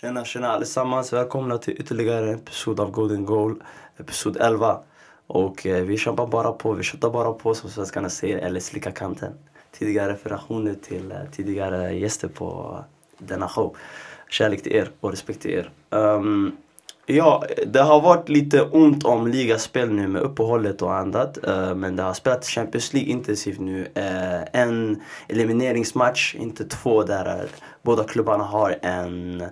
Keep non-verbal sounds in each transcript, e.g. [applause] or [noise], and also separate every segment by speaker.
Speaker 1: Tjena, tjena allesammans. Välkomna till ytterligare en episod av Golden Goal, episod 11. Och eh, vi kämpar bara på, vi köttar bara på som svenskarna säger, eller slicka kanten. Tidigare referationer till eh, tidigare gäster på denna show. Kärlek till er och respekt till er. Um, ja, det har varit lite ont om ligaspel nu med uppehållet och annat. Uh, men det har spelat Champions League intensivt nu. Uh, en elimineringsmatch, inte två, där eh, båda klubbarna har en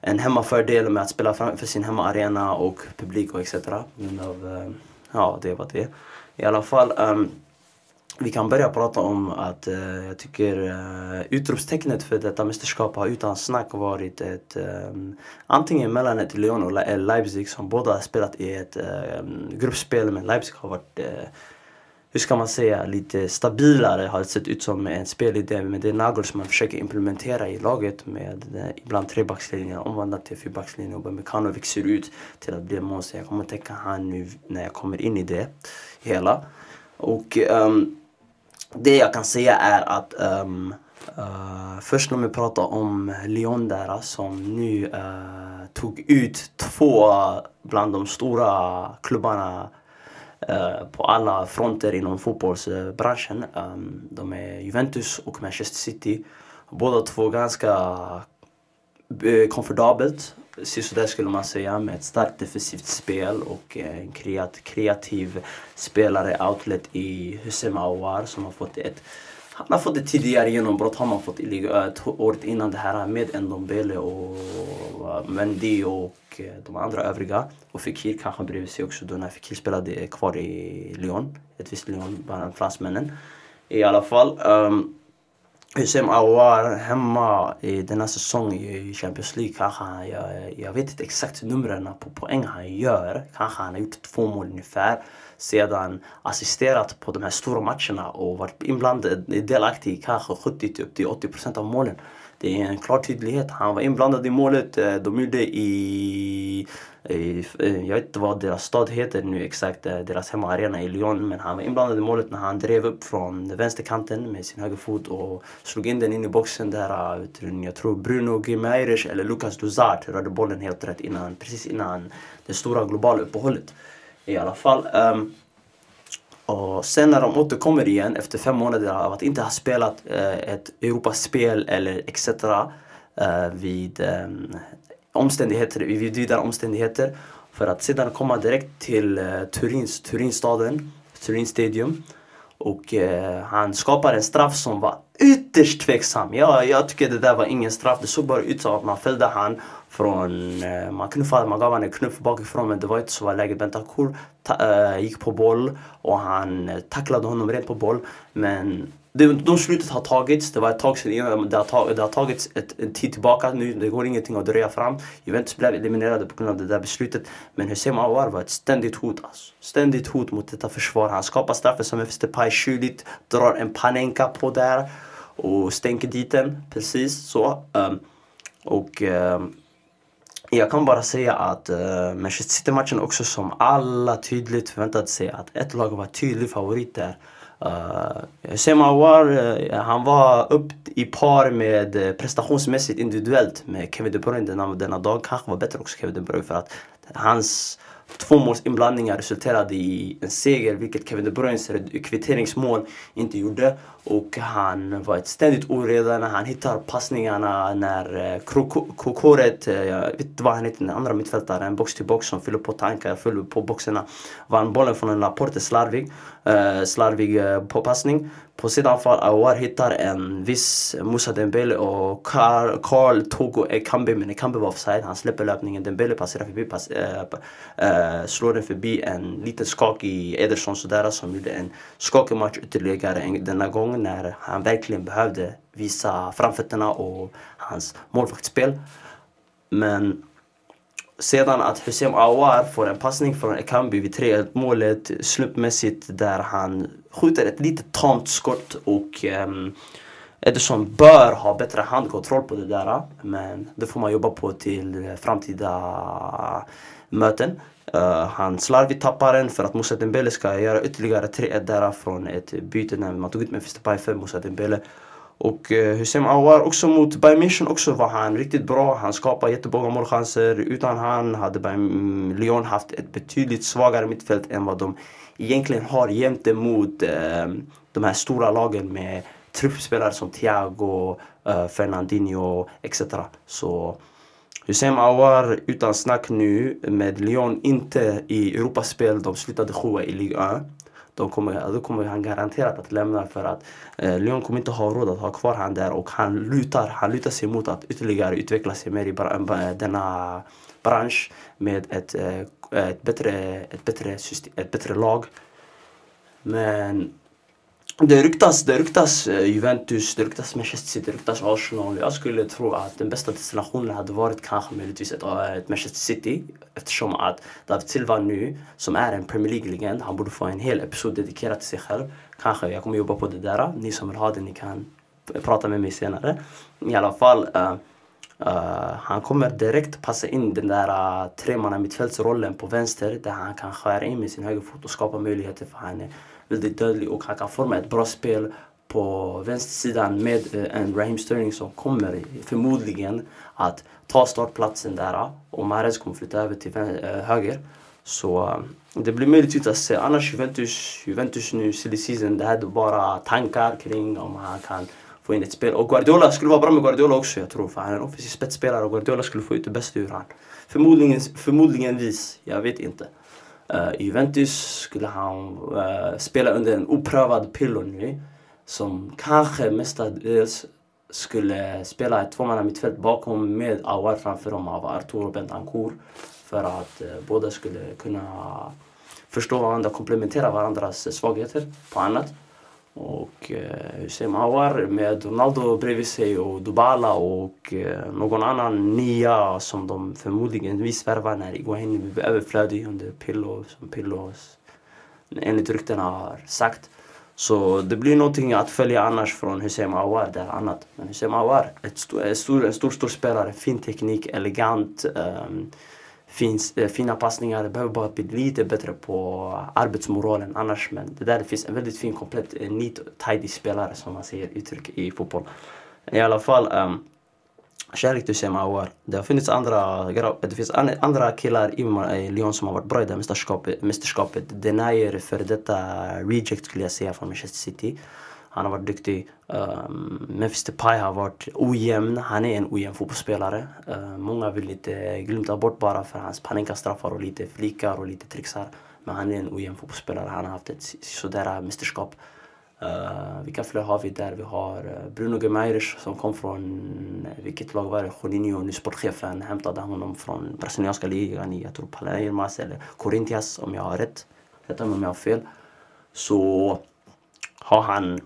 Speaker 1: en hemmafördel med att spela framför sin hemmaarena och publik och etc. Av, eh, ja, det var det. I alla fall, um, vi kan börja prata om att uh, jag tycker uh, utropstecknet för detta mästerskap har utan snack varit ett um, antingen mellan ett Lyon och Leipzig som båda har spelat i ett um, gruppspel men Leipzig har varit uh, hur ska man säga, lite stabilare har det sett ut som en spelidé. Men det är man försöker implementera i laget med eh, ibland trebackslinjen omvandlat till fyrbackslinjen. Och Bemekanovic ser ut till att bli en monster. Jag kommer tänka han nu när jag kommer in i det hela. Och um, det jag kan säga är att um, uh, först när vi pratar om Lyon där som nu uh, tog ut två bland de stora klubbarna Eh, på alla fronter inom fotbollsbranschen. Ehm, de är Juventus och Manchester City. Båda två ganska eh, komfortabelt, sådär skulle man säga, med ett starkt defensivt spel och eh, en kreativ spelare, outlet i Hussein Aouar som har fått ett han har fått ett tidigare genombrott har man fått eh, året innan det här med Ndombele och eh, Mendy och eh, de andra övriga. Och Fekir kanske bredvid sig också då när Fekir spelade kvar i Lyon. Ett visst Lyon, bland fransmännen. I alla fall. Um, Hussein Awar, hemma i denna säsong i Champions League kanske han, jag, jag vet inte exakt numren på poäng han gör. Kanske han har gjort två mål ungefär. Sedan assisterat på de här stora matcherna och varit inblandad, eh, delaktig i kanske 70-80 procent av målen. Det är en klar tydlighet. Han var inblandad i målet. Eh, de gjorde i, i eh, jag vet inte vad deras stad heter nu exakt, deras hemmaarena i Lyon. Men han var inblandad i målet när han drev upp från vänsterkanten med sin högerfot och slog in den in i boxen där. Jag tror Bruno Gimaires eller Lucas Luzart rörde bollen helt rätt innan, precis innan det stora globala uppehållet. I alla fall. Um, och sen när de återkommer igen efter fem månader av att inte ha spelat eh, ett Europaspel eller etc. Eh, vid eh, omständigheter, vid vidare omständigheter. För att sedan komma direkt till eh, Turins, Turinstaden, Turin Stadium. Och eh, han skapar en straff som var ytterst tveksam. Ja, jag tycker det där var ingen straff. Det såg bara ut som att man fällde han från, eh, man knuffade, man gav honom en knuff bakifrån men det var inte så var läget. Bentancur äh, eh, gick på boll och han eh, tacklade honom rent på boll. Men det, de slutet har tagits, det var ett tag sedan det har, tag, det har tagits ett, en tid tillbaka nu. Det går ingenting att dröja fram. Juventus blev eliminerade på grund av det där beslutet. Men Hussein Awar var ett ständigt hot. Alltså. Ständigt hot mot detta försvar. Han skapar straffen som efter Depay kyligt, drar en panenka på där och stänker dit den. Precis så. Um, och um, jag kan bara säga att uh, Manchester City-matchen också som alla tydligt förväntade sig att ett lag var tydlig favorit där. Uh, eh, Sema Awar, uh, eh, han var upp i par med uh, prestationsmässigt individuellt med Kevin De Bruyne denna, denna dag. Kanske var bättre också Kevin De Bruyne för att hans tvåmålsinblandningar resulterade i en seger, vilket Kevin De Bruynes kvitteringsmål inte gjorde. Och han var ett ständigt oreda när han hittar passningarna när eh, Kokoret, eh, jag vet inte vad han heter, den andra mittfältaren, box till box som fyller på tankar, fyller på boxarna. Vann bollen från en Laporte slarvig, eh, slarvig på passning. På sidan fall Awar hittar en viss Moussa Dembele och Karl Togo Ekambi, men Ekambi var offside. Han släpper löpningen, Dembele passerar förbi, pass, eh, slår den förbi en liten skakig Ederson sådär som gjorde en skakig match ytterligare denna gång när han verkligen behövde visa framfötterna och hans målvaktsspel. Men sedan att Hussein Awar får en passning från Ekambi vid 3-1 målet slumpmässigt där han skjuter ett litet tamt skott och um, Ederson bör ha bättre handkontroll på det där. Men det får man jobba på till framtida möten. Uh, han slarvigt tappar den för att Moussa Dembele ska göra ytterligare 3-1 där från ett byte när man tog ut Memphis Depay för Moussa Dembele. Och eh, Hussein Awar, också mot Bayern München också var han riktigt bra. Han skapade jättemånga målchanser. Utan han hade Bayern mm, Lyon haft ett betydligt svagare mittfält än vad de egentligen har jämte mot eh, de här stora lagen med truppspelare som Thiago, eh, Fernandinho etc. Så Hussein Awar utan snack nu med Lyon inte i Europaspel. De slutade sjua i Ligue 1 då kommer, då kommer han garanterat att lämna för att eh, Lyon kommer inte ha råd att ha kvar han där och han lutar, han lutar sig mot att ytterligare utveckla sig mer i bra, eh, denna bransch med ett, eh, ett, bättre, ett, bättre system, ett bättre lag. Men det ryktas, det ryktas eh, Juventus, det ryktas Manchester City, det ryktas Arsenal. Jag skulle tro att den bästa destinationen hade varit kanske möjligtvis ett, eh, ett Manchester City. Eftersom att David Silva nu, som är en Premier League-legend, han borde få en hel episod dedikerad till sig själv. Kanske, jag kommer jobba på det där. Eh, ni som vill ha det, ni kan prata med mig senare. I alla fall, uh, uh, han kommer direkt passa in den där uh, tremanna mittfältsrollen på vänster där han kan skära in med sin högerfot och skapa möjligheter för henne väldigt dödlig och han kan forma ett bra spel på vänstersidan med eh, en Raheem Sterling som kommer förmodligen att ta startplatsen där eh, och Mahrez kommer flytta över till eh, höger. Så det blir möjligtvis att se. Annars Juventus, Juventus nu, silly season, det här är bara tankar kring om han kan få in ett spel. Och Guardiola skulle vara bra med Guardiola också jag tror. För han är en offensiv spetsspelare och Guardiola skulle få ut det bästa ur honom. Förmodligen, förmodligen vis, jag vet inte. Uh, Juventus skulle han uh, spela under en oprövad Pirlo Som kanske mestadels skulle spela ett tvåmanna mittfält bakom med Awar framför dem av Arturo Bentancourt För att uh, båda skulle kunna förstå varandra, komplementera varandras svagheter på annat. Och eh, Hussein Awar med Ronaldo bredvid sig och Dubala och eh, någon annan nia som de förmodligen viss värvar när Iguain blev överflödig under Pillo, som Pillo enligt ryktena har sagt. Så det blir någonting att följa annars från Hussein Awar, det är annat. Men Hussein Awar, ett stor, en stor, en stor, stor spelare, fin teknik, elegant. Um, finns eh, fina passningar. Det behöver bara bli lite bättre på arbetsmoralen annars. Men det där finns en väldigt fin, komplett, eh, neat, tidy spelare som man säger uttryck i fotboll. I alla fall, um, kärlek till Shem Awar. Det har funnits andra, det finns andra killar i Lyon som har varit bra i det mästerskapet. mästerskapet. Denayer, för detta reject skulle jag säga från Manchester City. Han har varit duktig. Ehm, um, Memphis Depay har varit ojämn. Han är en ojämn fotbollsspelare. Uh, många vill inte glömma bort bara för hans panikstraffar och lite flikar och lite trixar. Men han är en ojämn fotbollsspelare. Han har haft ett sådär äh, mästerskap. Uh, vilka fler har vi där? Vi har eh, Bruno Guimaraes som kom från, eh, vilket lag var det? Juninho, nu sportchefen, hämtade honom från brasilianska ligan i, jag tror Palmeiras eller Corinthians om jag har rätt. Rätta mig om jag har fel. Så har han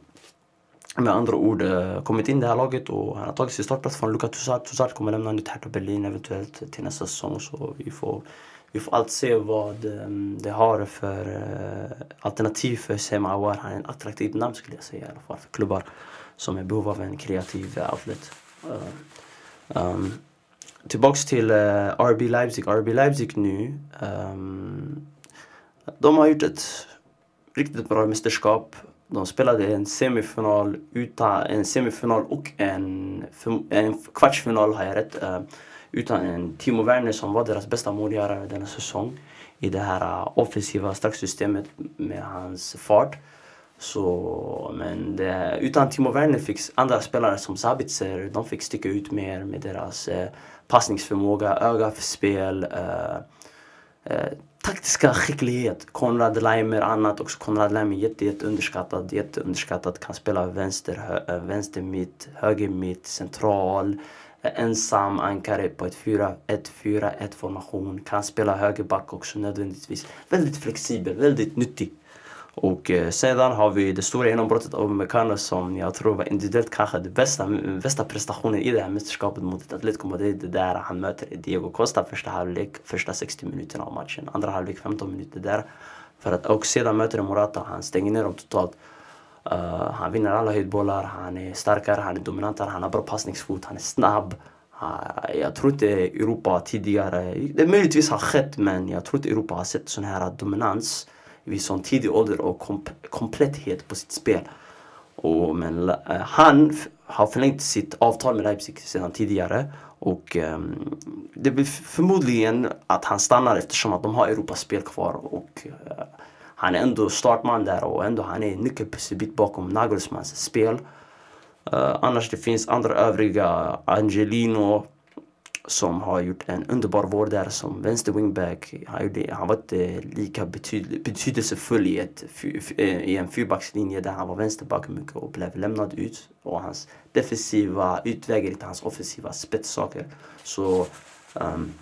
Speaker 1: med andra ord eh, kommit in i det här laget och han har tagit sin startplats från Luka Toussaint. Toussaint kommer lämna nytt här Berlin eventuellt till nästa säsong. Så vi får, vi får allt se vad ehm, det har för eh, alternativ för Sema Awar. Han är en attraktiv namn skulle jag säga i alla fall för klubbar som är i behov av en kreativ eh, outlet. Um, tillbaks till uh, RB Leipzig. RB Leipzig nu. Um, de har gjort ett riktigt bra mästerskap. De spelade en semifinal, utan, en semifinal och en, en kvartsfinal, har jag rätt, eh, utan en Timo Werner som var deras bästa målgörare denna säsong i det här eh, offensiva straffsystemet med hans fart. Så, men det, utan Timo Werner fick andra spelare som Sabitzer, de fick sticka ut mer med deras eh, passningsförmåga, öga för spel. Uh, taktiska skicklighet. Konrad Leimer annat också. Konrad Leimer jätte, jätte underskattad. Jätte underskattad. Kan spela vänster, hö, eh, vänster mitt, höger mitt, central. Eh, ensam ankare på ett 4-1-4-1 formation. Kan spela högerback också nödvändigtvis. Väldigt flexibel, väldigt nyttig. Och eh, sedan har vi det stora genombrottet av Mekano som jag tror var individuellt kanske den bästa, bästa prestationen i det här mästerskapet mot ett Atletico Madrid. Det där han möter Diego Costa första halvlek, första 60 minuterna av matchen. Andra halvlek 15 minuter där. För att, och sedan möter Morata, han stänger ner dem totalt. Uh, han vinner alla höjdbollar, han är starkare, han är dominantare, han har bra passningsfot, han är snabb. Uh, jag tror inte Europa tidigare, det möjligtvis har skett men jag tror inte Europa har sett sån här dominans vid sån tidig ålder och kom kompletthet på sitt spel. Och, men uh, han har förlängt sitt avtal med Leipzig sedan tidigare. Och um, det blir förmodligen att han stannar eftersom att de har Europaspel kvar. Och uh, han är ändå startman där och ändå han är en bakom Nagelsmans spel. Uh, annars det finns andra övriga, Angelino som har gjort en underbar vår där som vänster wingback. Han, han var inte lika betyd, betydelsefull i, ett, eh, i en fyrbackslinje där han var vänsterback mycket och blev lämnad ut. Och hans defensiva utvägar inte hans offensiva spetssaker. Så um,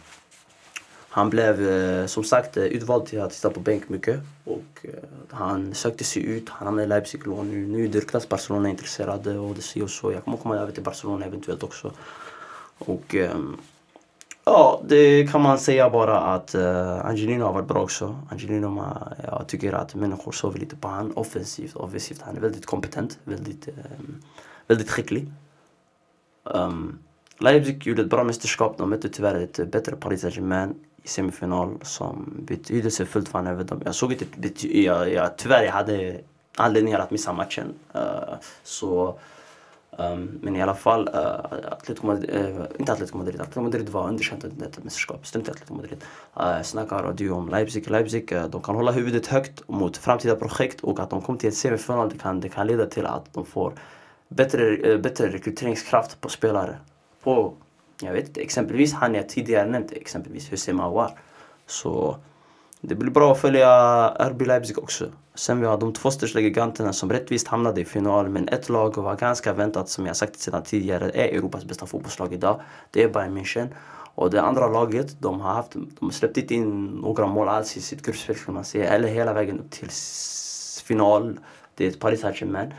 Speaker 1: han blev eh, som sagt eh, utvald till att sitta på bänk mycket. Och han sökte sig ut, han hamnade i Leipzig lån nu. Nu är Dirklas Barcelona intresserade och det ser så. Jag kommer komma över till Barcelona eventuellt också. Och um, ja, det kan man säga bara att eh, uh, Angelino har varit bra också. Angelino, jag tycker att människor sover lite på honom offensivt. offensivt. Han är väldigt kompetent, väldigt, um, väldigt skicklig. Um, Leipzig gjorde ett bra mästerskap. De mötte tyvärr ett bättre Paris Saint-Germain i semifinal som betydelsefullt för över dem. Jag såg inte, jag, jag, tyvärr jag hade anledningar att missa matchen. Uh, så, um, men i alla fall, uh, Atletico Madrid, uh, eh, inte Atletico Madrid, Atletico Madrid var underkänt under detta mästerskap. Strunt i Atletico Madrid. Uh, snackar du om Leipzig. Leipzig, uh, de kan hålla huvudet högt mot framtida projekt och att de kommer till ett semifinal, det kan, det kan leda till att de får bättre, uh, bättre rekryteringskraft på spelare. På jag vet inte, exempelvis han jag tidigare nämnt, exempelvis Hussein Mawar. Så det blir bra att följa RB Leipzig också. Sen vi har de två största giganterna som rättvist hamnade i final. Men ett lag var ganska väntat, som jag sagt sedan tidigare, är Europas bästa fotbollslag idag. Det är Bayern München. Och det andra laget, de har, haft, de släppt inte in några mål alls i sitt gruppspel kan man säga. Eller hela vägen upp till final. Det är ett Paris Saint-Germain.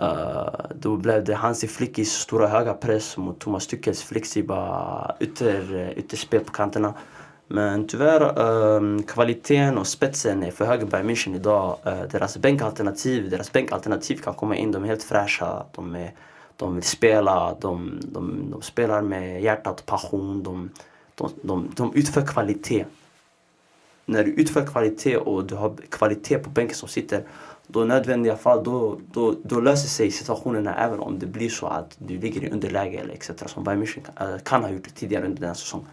Speaker 1: Uh, då blev det Hansi Flickis stora höga press mot Thomas Tuchels flexibla ytter, eh, ytterspel på kanterna. Men tyvärr, ehm, kvaliteten och spetsen är för hög i Bayern München idag. Eh, deras bänkalternativ, deras bänkalternativ kan komma in, de är helt fräscha. De, är, de vill spela, de, de, de spelar med hjärtat och passion. De, de, de, de utför kvalitet. När du utför kvalitet och du har kvalitet på bänken som sitter då i nödvändiga fall då, då, då löser sig situationerna även om det blir så att du ligger i underläge eller etc. Som Bayern München kan, äh, kan ha gjort tidigare under den säsongen.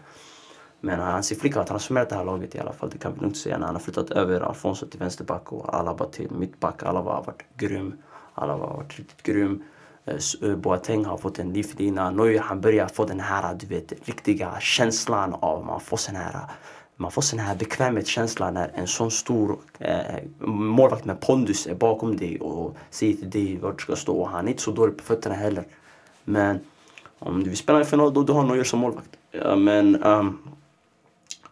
Speaker 1: Men äh, hans flicka har transformerat det här laget i alla fall. Det kan vi lugnt säga. När han har flyttat över Alfonso till vänsterback och Alaba till mittback. Alaba har varit grym. Alaba har varit riktigt grym. Äh, äh, Boateng har fått en livlina. Neuer han börjar få den här du vet, riktiga känslan av man får sån här man får sån här bekvämhetskänsla när en sån stor eh, målvakt med pondus är bakom dig och säger till dig vart du ska stå. Och han är inte så dålig på fötterna heller. Men om du vill spela i final då du har Neuer som målvakt. Ja, men um,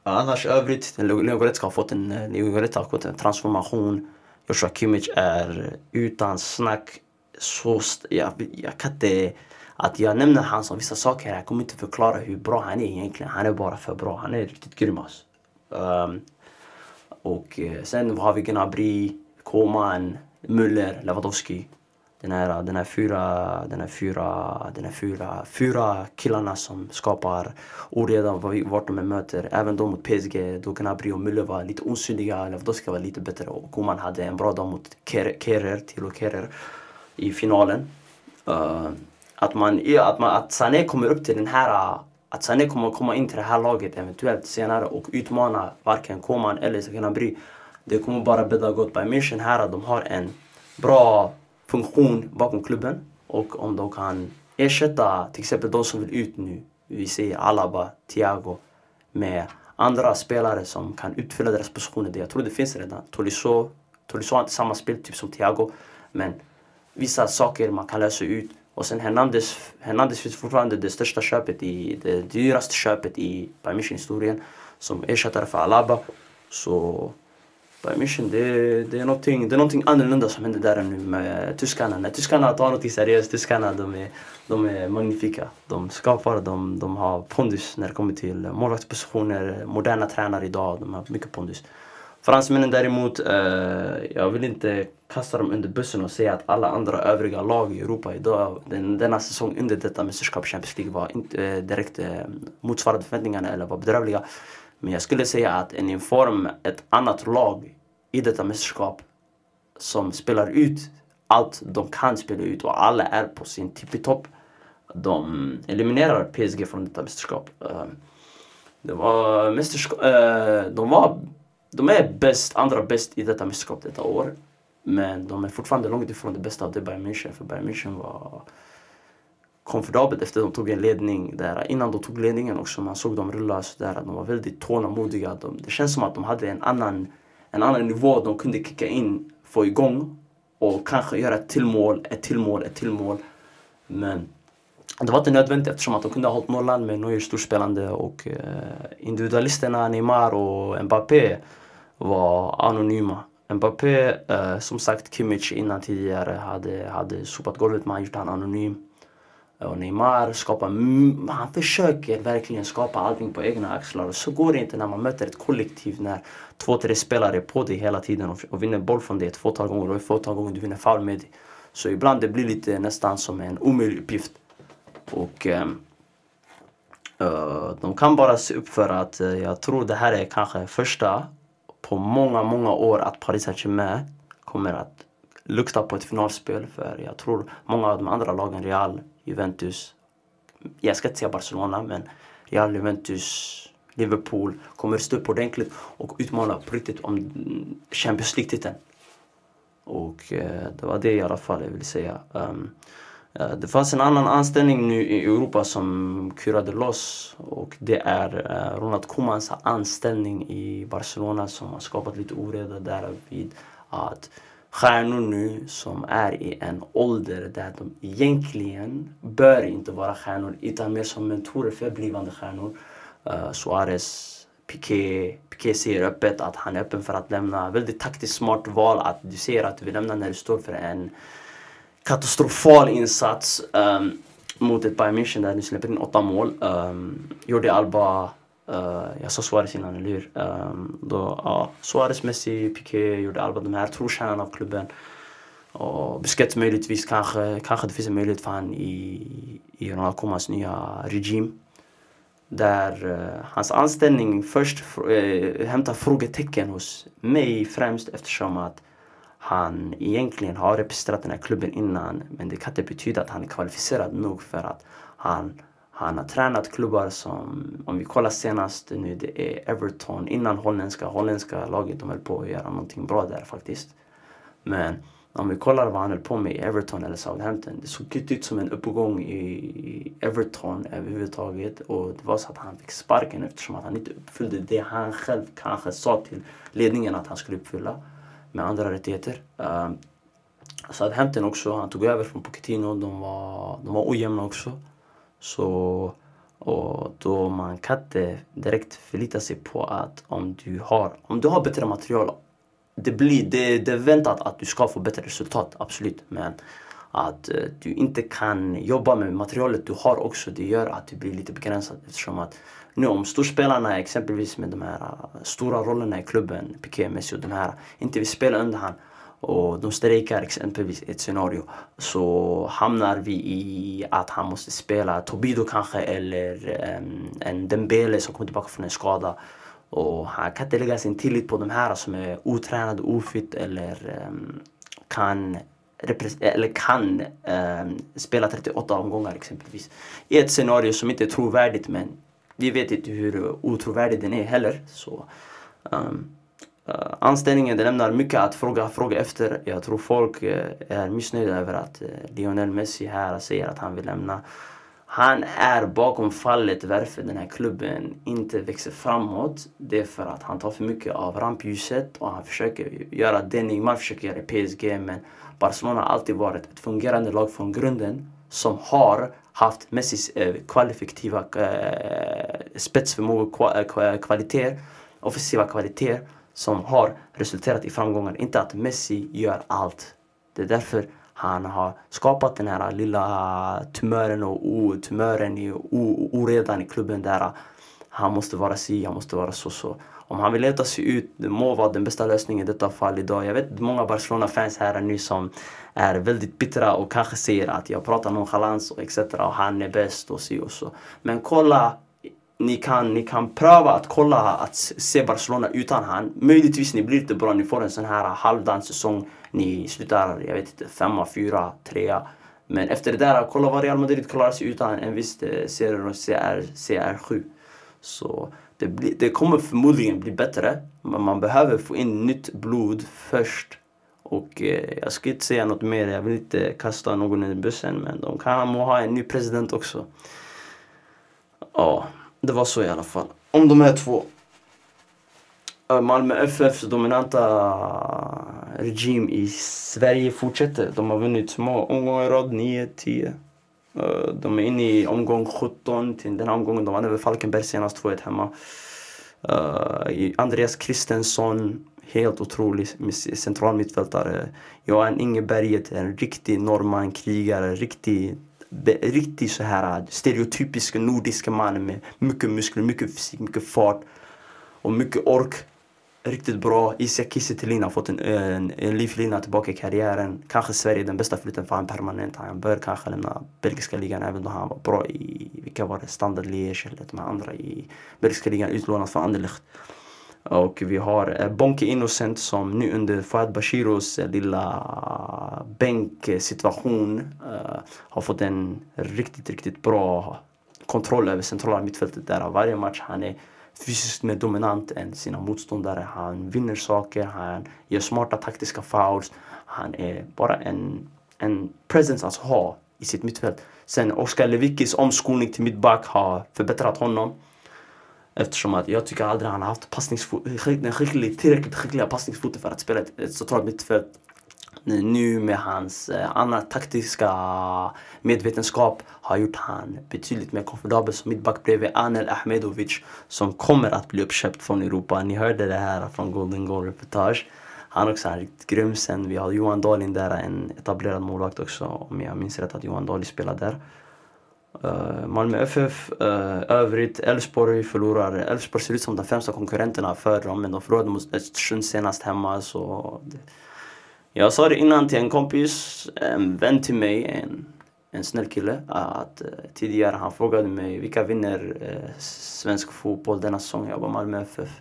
Speaker 1: annars övrigt, Leon Goretzka har fått en, eh, Leon Goretzka har fått en transformation. Joshua Kimmich är utan snack så... Jag, jag kan inte... Att jag nämner han som vissa saker här, jag kommer inte förklara hur bra han är egentligen. Han är bara för bra. Han är riktigt grym alltså. Um, och eh, sen har vi Gnabry, Koman, Müller, Lewandowski. Den här, den här fyra, den här fyra, den här fyra, fyra killarna som skapar oreda vart de än möter. Även de mot PSG, då Gnabry och Müller var lite osynliga. Lewandowski var lite bättre och Koman hade en bra dag mot Kerer, Tilo Kerer i finalen. Uh, att, man, att, man, att Sané kommer upp till den här att Sané kommer komma in till det här laget eventuellt senare och utmana varken Koman eller Gnabry. Det kommer bara bädda gott. Bayern München här, de har en bra funktion bakom klubben. Och om de kan ersätta till exempel de som vill ut nu, vi säger Alaba, Thiago, med andra spelare som kan utfylla deras positioner. Jag tror det finns redan. Tolisso, Tolisso har inte samma speltyp som Thiago, men vissa saker man kan lösa ut. Och sen Hernandez, Hernandez finns fortfarande det största köpet, i, det dyraste köpet i Bayern historien som ersättare för Alaba. Så Mission, det, det, är någonting, det är någonting annorlunda som händer där nu med tyskarna. När tyskarna tar något seriöst, tyskarna de är, de är magnifika. De skapar, de, de har pondus när det kommer till målvaktspositioner. Moderna tränare idag, de har mycket pondus. Fransmännen däremot, eh, jag vill inte kasta dem under bussen och säga att alla andra övriga lag i Europa idag, den, denna säsong under detta mästerskap, Champions League, var inte eh, direkt eh, motsvarade förväntningarna eller var bedrövliga. Men jag skulle säga att en inform, ett annat lag i detta mästerskap som spelar ut allt de kan spela ut och alla är på sin tippitopp. De eliminerar PSG från detta mästerskap. Eh, det var mästerskap, eh, de var, de är bäst, andra bäst i detta mästerskap detta år. Men de är fortfarande långt ifrån det bästa av det Bayern München. För Bayern München var komfortabelt efter de tog en ledning där. Innan de tog ledningen också, man såg dem rulla sådär. De var väldigt tålamodiga. De, det känns som att de hade en annan, en annan nivå de kunde kicka in, få igång och kanske göra ett till mål, ett till mål, ett till mål. Men det var inte nödvändigt eftersom att de kunde ha hållit nollan med Neuer storspelande och eh, individualisterna Neymar och Mbappé var anonyma. Mbappé, eh, som sagt Kimmich innan tidigare hade, hade sopat golvet men han gjorde han anonym. Och Neymar skapar, han försöker verkligen skapa allting på egna axlar. Och så går det inte när man möter ett kollektiv när två, tre spelare är på dig hela tiden och, och vinner boll från dig ett fåtal gånger och ett fåtal gånger du vinner foul med dig. Så ibland det blir lite nästan som en omöjlig uppgift. Och äh, de kan bara se upp för att äh, jag tror det här är kanske första på många, många år att Paris Saint-Germain kommer att lukta på ett finalspel. För jag tror många av de andra lagen, Real, Juventus, jag ska inte säga Barcelona, men Real, Juventus, Liverpool kommer stå upp ordentligt och utmana på riktigt om Champions League-titeln. Och eh, det var det i alla fall jag ville säga. Um, eh, det fanns en annan anställning nu i Europa som kurade loss och det är eh, Ronald Koemans anställning i Barcelona som har skapat lite oreda där vid att stjärnor nu som är i en ålder där de egentligen bör inte vara stjärnor utan mer som mentorer för blivande stjärnor. Uh, Suarez, Piqué. Piqué säger öppet att han är öppen för att lämna. Väldigt taktiskt smart val att du säger att du vill lämna när du står för en katastrofal insats um, mot ett Bayern München där du släpper in åtta mål. Um, Jordi Alba Uh, jag sa Suarez innan, eller hur? Um, då, ja, Suarez, Messi, Piqué gjorde Alba, de här trotjänarna av klubben. Och Busquets möjligtvis, kanske, kanske det finns en möjlighet för han i, i Ronald Komans nya regim. Där uh, hans anställning först uh, hämtar frågetecken hos mig främst eftersom att han egentligen har representerat den här klubben innan. Men det kan inte betyda att han är kvalificerad nog för att han han har tränat klubbar som, om vi kollar senast nu, det är Everton innan holländska. Holländska laget, de höll på att göra någonting bra där faktiskt. Men om vi kollar vad han höll på med i Everton eller Southampton. Det såg inte ut som en uppgång i Everton överhuvudtaget. Och det var så att han fick sparken eftersom att han inte uppfyllde det han själv kanske sa till ledningen att han skulle uppfylla. Med andra rättigheter. Uh, Southampton också, han tog över från Pochettino. De var, de var ojämna också. Så och då man kan inte direkt förlita sig på att om du har, om du har bättre material, det, blir, det, det är väntat att du ska få bättre resultat, absolut. Men att eh, du inte kan jobba med materialet du har också, det gör att du blir lite begränsad eftersom att nu om storspelarna exempelvis med de här eh, stora rollerna i klubben, Piqué, Messi och de här, inte vill spela under han och de strejkar exempelvis i ett scenario så hamnar vi i att han måste spela Tobido kanske eller um, en Dembele som kommer tillbaka från en skada. Och han kan inte lägga sin tillit på de här som är otränade, ofit eller um, kan eller kan um, spela 38 omgångar exempelvis. I ett scenario som inte är trovärdigt men vi vet inte hur otrovärdig den är heller. Så, um, Uh, anställningen det lämnar mycket att fråga, fråga efter. Jag tror folk uh, är missnöjda över att uh, Lionel Messi här säger att han vill lämna. Han är bakom fallet varför den här klubben inte växer framåt. Det är för att han tar för mycket av rampljuset och han försöker göra det Neymar försöker göra i PSG. Men Barcelona har alltid varit ett fungerande lag från grunden som har haft Messis eh, kvalifikativa eh, spetsförmåga, kvaliteter, offensiva kvaliteter som har resulterat i framgångar. Inte att Messi gör allt. Det är därför han har skapat den här lilla tumören och tumören i oredan i klubben där han måste vara si, han måste vara så, så. Om han vill leta sig ut, det må vara den bästa lösningen i detta fall idag. Jag vet många Barcelona-fans här nu som är väldigt bittra och kanske säger att jag pratar nonchalans och etc. och han är bäst och si och så. Men kolla ni kan, ni kan pröva att kolla att se Barcelona utan han. Möjligtvis ni blir lite bra, ni får en sån här halvdan säsong. Ni slutar, jag vet inte, femma, fyra, trea. Men efter det där, kolla vad Real Madrid klarar sig utan en viss eh, CR, CR7. Så det, blir, det kommer förmodligen bli bättre. Men man behöver få in nytt blod först. Och eh, jag ska inte säga något mer, jag vill inte kasta någon i bussen. Men de kan må ha en ny president också. Ja, det var så i alla fall. Om de här två. Eh, Malmö FFs dominanta regim i Sverige fortsätter. De har vunnit många omgångar i rad, 9, 10. Eh, de är inne i omgång 17 till den här omgången. De vann över Falkenberg senast 2-1 hemma. Eh, Andreas Christensson, helt otrolig central mittfältare. Johan Ingeberget, en riktig norrman, krigare, riktig riktigt så här äh, stereotypisk nordiska man med mycket muskler, mycket fysik, mycket fart och mycket ork. Riktigt bra. Isak Kiese har fått en, en, en livlina tillbaka i karriären. Kanske Sverige den bästa flytten för honom permanent. Han bör kanske lämna belgiska ligan även om han var bra i, vilka var det, Standard Liège eller de andra i belgiska ligan utlånat för Anderlecht. Och vi har äh, Bonke Innocent som nu under Fouad Bashiros äh, lilla bänksituation uh, har fått en riktigt, riktigt bra kontroll över centrala mittfältet där. Varje match han är fysiskt mer dominant än sina motståndare. Han vinner saker, han gör smarta taktiska fouls. Han är bara en, en presence att ha i sitt mittfält. Sen Oskar Lewickis omskolning till mittback har förbättrat honom. Eftersom att jag tycker aldrig han har haft skicklig, tillräckligt skickliga passningsfoten för att spela ett, ett centralt mittfält. Nu med hans eh, andra taktiska medvetenskap har gjort han betydligt mer komfortabel som mittback bredvid Anel Ahmedovic som kommer att bli uppköpt från Europa. Ni hörde det här från Golden Goal Reportage. Han är också en riktigt grym. Sen vi har Johan Dahlin där, en etablerad målvakt också. Om jag minns rätt att Johan Dahlin spelar där. Uh, Malmö FF, uh, eh, övrigt, Elfsborg förlorar. Elfsborg ser ut som de främsta konkurrenterna för dem, men de förlorade mot Östersund senast hemma. Så det... Jag sa det innan till en kompis, en vän till mig, en, en snäll kille, att uh, tidigare han frågade mig vilka vinner uh, svensk fotboll denna säsong? Jag bara Malmö FF.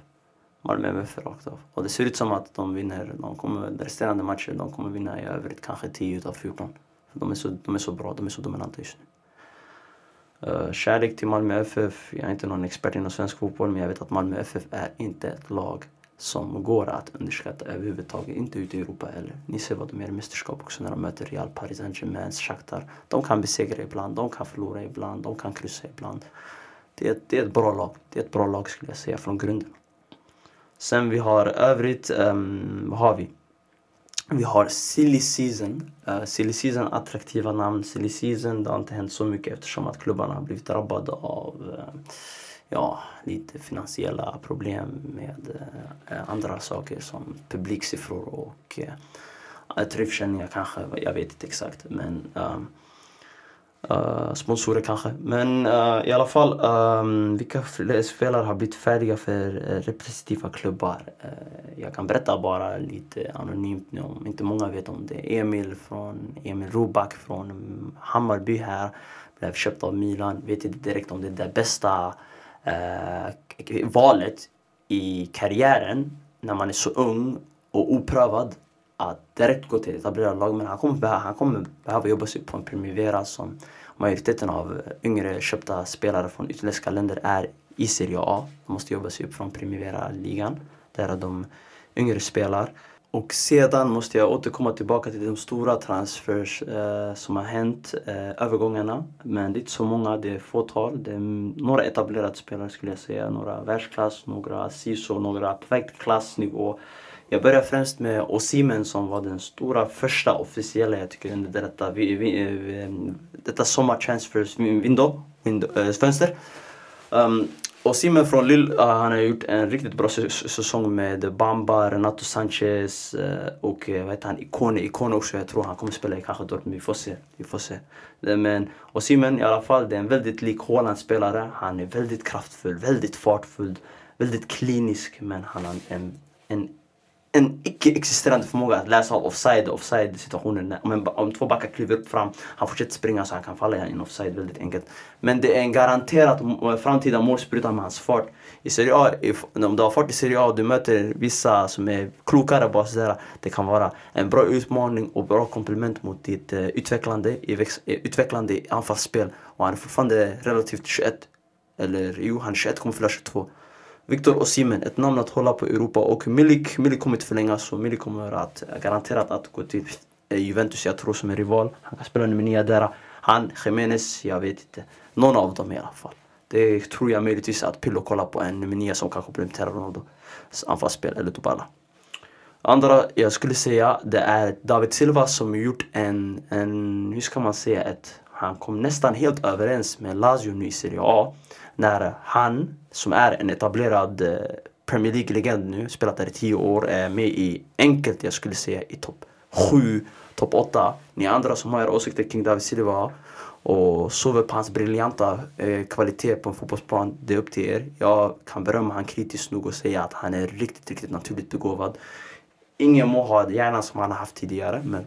Speaker 1: Malmö FF rakt av. Och det ser ut som att de vinner, de kommer, de resterande matcher, de kommer vinna i övrigt kanske 10 utav 14. De är, så, de är så bra, de är så dominanta just nu. Uh, kärlek till Malmö FF. Jag är inte någon expert inom svensk fotboll men jag vet att Malmö FF är inte ett lag som går att underskatta överhuvudtaget. Inte ute i Europa heller. Ni ser vad de gör i mästerskap också när de möter Real, Paris Saint-Germain, Shakhtar. De kan besegra ibland, de kan förlora ibland, de kan kryssa ibland. Det är, det är ett bra lag. Det är ett bra lag skulle jag säga från grunden. Sen vi har övrigt, um, vad har vi? Vi har Silly Season. Uh, silly Season, attraktiva namn. Silly Season, det har inte hänt så mycket eftersom att klubbarna har blivit drabbade av uh, ja, lite finansiella problem med eh, andra saker som publiksiffror och eh, träffkänningar kanske. Jag vet inte exakt. Men Uh, sponsorer kanske. Men uh, i alla fall, um, vilka spelare har blivit färdiga för uh, representativa klubbar? jag kan berätta bara lite anonymt nu om inte många vet om det. Emil från Emil Roback från Hammarby här blev köpt av Milan. Vet inte direkt om det är det bästa Eh, valet i karriären när man är så ung och oprövad att direkt gå till ett etablerat lag. Men han kommer, han kommer behöva jobba sig upp på en Primivera som majoriteten av yngre köpta spelare från utländska länder är i Serie A. De måste jobba sig upp från Primivera-ligan Där de yngre spelar. Och sedan måste jag återkomma tillbaka till de stora transfers eh, som har hänt, eh, övergångarna. Men det är inte så många, det är fåtal. Det är några etablerade spelare skulle jag säga. Några världsklass, några SISO, några perfekt klassnivå. Jag börjar främst med Osimen som var den stora första officiella jag tycker under detta, vi, vi, vi, detta sommartransfers window, window äh, eh, fönster. Um, och Simen från Lille, uh, han har gjort en riktigt bra säsong med Bamba, Renato Sanchez uh, och uh, vad heter han, Ikone, Ikone också. Jag tror han kommer spela i kanske Dortmund, vi får se. Vi får se. Eh, men Osimen i alla fall, det är en väldigt lik Haaland-spelare. Han är väldigt kraftfull, väldigt fartfull, väldigt klinisk men han har en, en en icke-existerande förmåga att läsa av offside offside situationen. Om, om två backar kliver upp fram, han fortsätter springa så han kan falla i en offside väldigt enkelt. Men det är en garanterat framtida målspruta med hans fart. I Serie A, om du har fart i Serie A och du möter vissa som är klokare bara sådär. Det kan vara en bra utmaning och bra komplement mot ditt uh, utvecklande, i väx, uh, utvecklande anfallsspel. Och han är fortfarande relativt 21. Eller jo, han är 21, kommer fylla 22. Victor Osimhen, ett namn att hålla på Europa och Milik, Milik kommer inte förlänga så Milik kommer att eh, garanterat att gå till eh, Juventus, jag tror som är rival. Han kan spela nummer 9 där. Han, Jiménez, jag vet inte. Någon av dem i alla fall. Det tror jag möjligtvis att Pillo kollar på en nummer 9 som kan komplementera Ronaldos anfallsspel eller Dybala. Andra jag skulle säga det är David Silva som gjort en, en hur ska man säga, ett, han kom nästan helt överens med Lazio nu i Serie A när han, som är en etablerad eh, Premier League-legend nu, spelat där i tio år, är med i enkelt, jag skulle säga, i topp sju, topp åtta. Ni andra som har era åsikter kring David Silva och sover på hans briljanta eh, kvalitet på en fotbollsplan, det är upp till er. Jag kan berömma han kritiskt nog och säga att han är riktigt, riktigt naturligt begåvad. Ingen må ha hjärnan som han har haft tidigare, men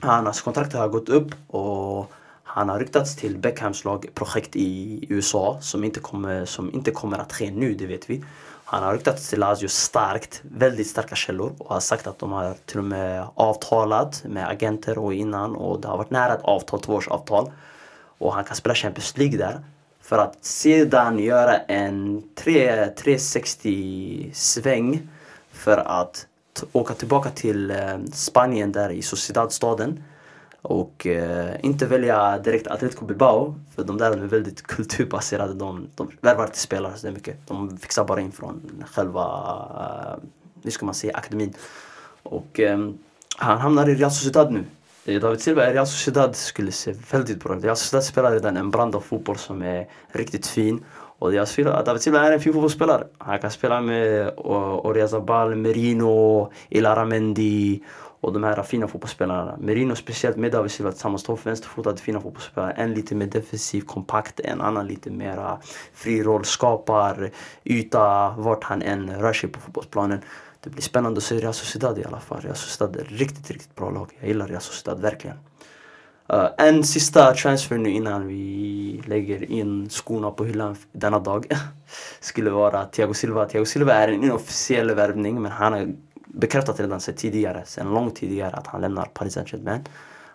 Speaker 1: hans kontrakt har gått upp och han har ryktats till Beckhams lagprojekt i USA som inte, kommer, som inte kommer att ske nu, det vet vi. Han har ryktats till Lazio starkt, väldigt starka källor och har sagt att de har till och med avtalat med agenter och innan och det har varit nära ett avtal, tvåårsavtal. Och han kan spela Champions League där. För att sedan göra en 360 sväng för att åka tillbaka till eh, Spanien där i Sociedad-staden och eh, inte välja direkt Atletico Bilbao, för de där är väldigt [laughs] kulturbaserade. De, de värvar inte spelare så det är mycket. De fixar bara in från själva, eh, hur ska man säga, akademin. Och eh, han hamnar i Real Sociedad nu. Eh, David Silva i Real Sociedad skulle se väldigt bra ut. Real Sociedad spelar redan en brand av fotboll som är riktigt fin. Och David Silva är en fin fotbollsspelare. Han kan spela med eh, Oriazabal, Merino, Ilaramendi och de här fina fotbollsspelarna. Merino speciellt med David Silva tillsammans. Två vänsterfotade fina fotbollsspelare. En lite mer defensiv, kompakt. En annan lite mera fri roll. Skapar yta vart han än rör sig på fotbollsplanen. Det blir spännande att se Real Sociedad i alla fall. Real Sociedad är ett riktigt, riktigt bra lag. Jag gillar Real Sociedad verkligen. Uh, en sista transfer nu innan vi lägger in skorna på hyllan denna dag [laughs] skulle vara Thiago Silva. Thiago Silva är en inofficiell värvning men han har bekräftat redan sig tidigare, sedan långt tidigare att han lämnar Paris Saint-Germain.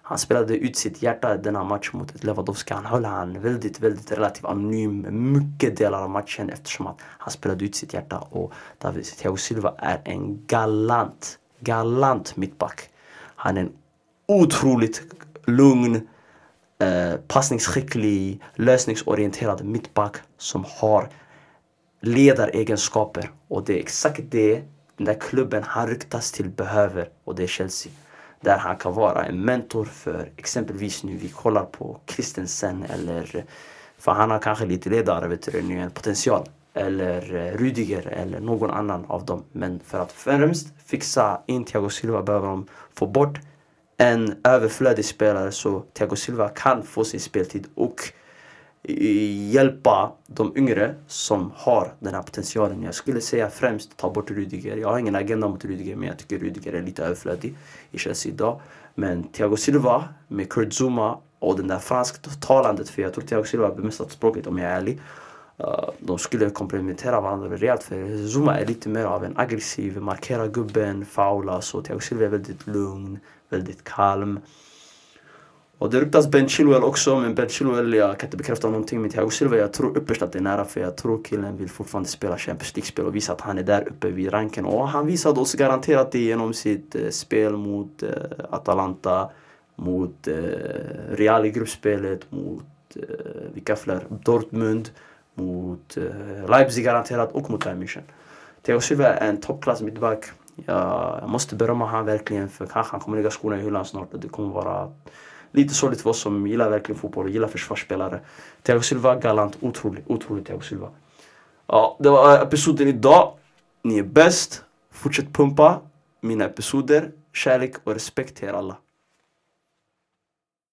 Speaker 1: Han spelade ut sitt hjärta i denna match mot Lewandowski. Han höll han väldigt, väldigt relativt anonym mycket delar av matchen eftersom att han spelade ut sitt hjärta. Och David Thiago Silva är en galant, galant mittback. Han är en otroligt lugn, eh, passningsskicklig, lösningsorienterad mittback som har ledaregenskaper. Och det är exakt det den där klubben han ryktas till behöver och det är Chelsea. Där han kan vara en mentor för exempelvis nu vi kollar på Christensen eller för han har kanske lite ledare, vet du, en potential. Eller eh, Rudiger eller någon annan av dem. Men för att främst fixa in Thiago Silva behöver de få bort en överflödig spelare så Thiago Silva kan få sin speltid och Eh, hjälpa de yngre som har den här potentialen. Jag skulle säga främst ta bort Rudiger. Jag har ingen agenda mot Rudiger men jag tycker Rudiger är lite överflödig i Chelsea idag. Men Thiago Silva med Kurt Zuma och den där fransktalandet, för jag tror Thiago Silva har bemästrat språket om jag är ärlig. Eh, de skulle komplementera varandra rejält för Zuma är lite mer av en aggressiv, markera gubben, faula. Så Thiago Silva är väldigt lugn, väldigt kalm. Och det ryktas Ben Chilwell också, men Ben Chilwell, jag kan inte bekräfta någonting med Thiago Silva. Jag tror ypperst att det är nära, för jag tror killen vill fortfarande spela Champions League-spel och visa att han är där uppe vid ranken. Och han visade oss garanterat det genom sitt eh, spel mot eh, Atalanta, mot eh, Real i gruppspelet, mot eh, vilka fler? Dortmund, mot eh, Leipzig garanterat och mot Bayern München. Thiago Silva är en toppklass mittback. Jag, jag måste berömma honom verkligen, för kanske han kommer lägga skorna i hyllan snart och det kommer vara lite sorgligt för oss som gillar verkligen fotboll och gillar försvarsspelare. Thiago Silva, galant, otrolig, otrolig Thiago Silva. Ja, det var eh, episoden idag. Ni är bäst. Fortsätt pumpa mina episoder. Kärlek och respekt till er alla.